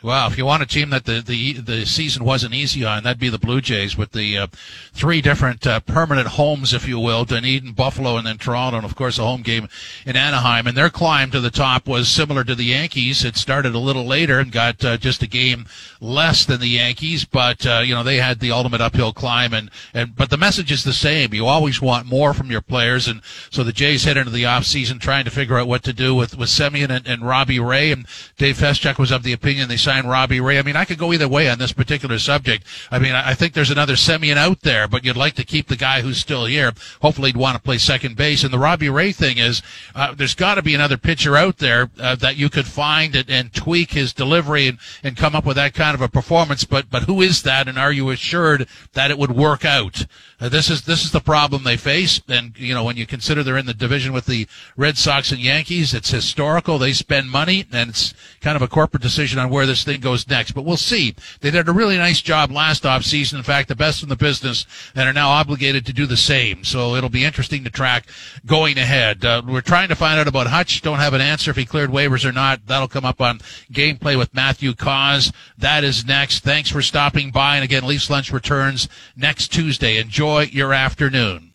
Wow, if you want a team that the, the the season wasn't easy on, that'd be the Blue Jays with the uh, three different uh, permanent homes, if you will, Dunedin, Buffalo, and then Toronto, and of course a home game in Anaheim. And their climb to the top was similar to the Yankees. It started a little later and got uh, just a game less than the Yankees, but uh, you know they had the ultimate uphill climb. And and but the message is the same. You always want more from your players, and so the Jays head into the off season trying to figure out what to do with with Semien and, and Robbie Ray. And Dave Feschuk was of the opinion they signed sign Robbie Ray. I mean, I could go either way on this particular subject. I mean, I think there's another Semien out there, but you'd like to keep the guy who's still here. Hopefully, he'd want to play second base. And the Robbie Ray thing is, uh, there's got to be another pitcher out there uh, that you could find and, and tweak his delivery and, and come up with that kind of a performance. But but who is that? And are you assured that it would work out? Uh, this is this is the problem they face. And you know, when you consider they're in the division with the Red Sox and Yankees, it's historical. They spend money, and it's kind of a corporate decision on where this thing goes next. But we'll see. They did a really nice job last off season. In fact, the best in the business, and are now obligated to do the same. So it'll be interesting to track going ahead. Uh, we're trying to find out about Hutch. Don't have an answer if he cleared waivers or not. That'll come up on gameplay with Matthew Cauz. That is next. Thanks for stopping by. And again, Leafs Lunch returns next Tuesday. Enjoy your afternoon.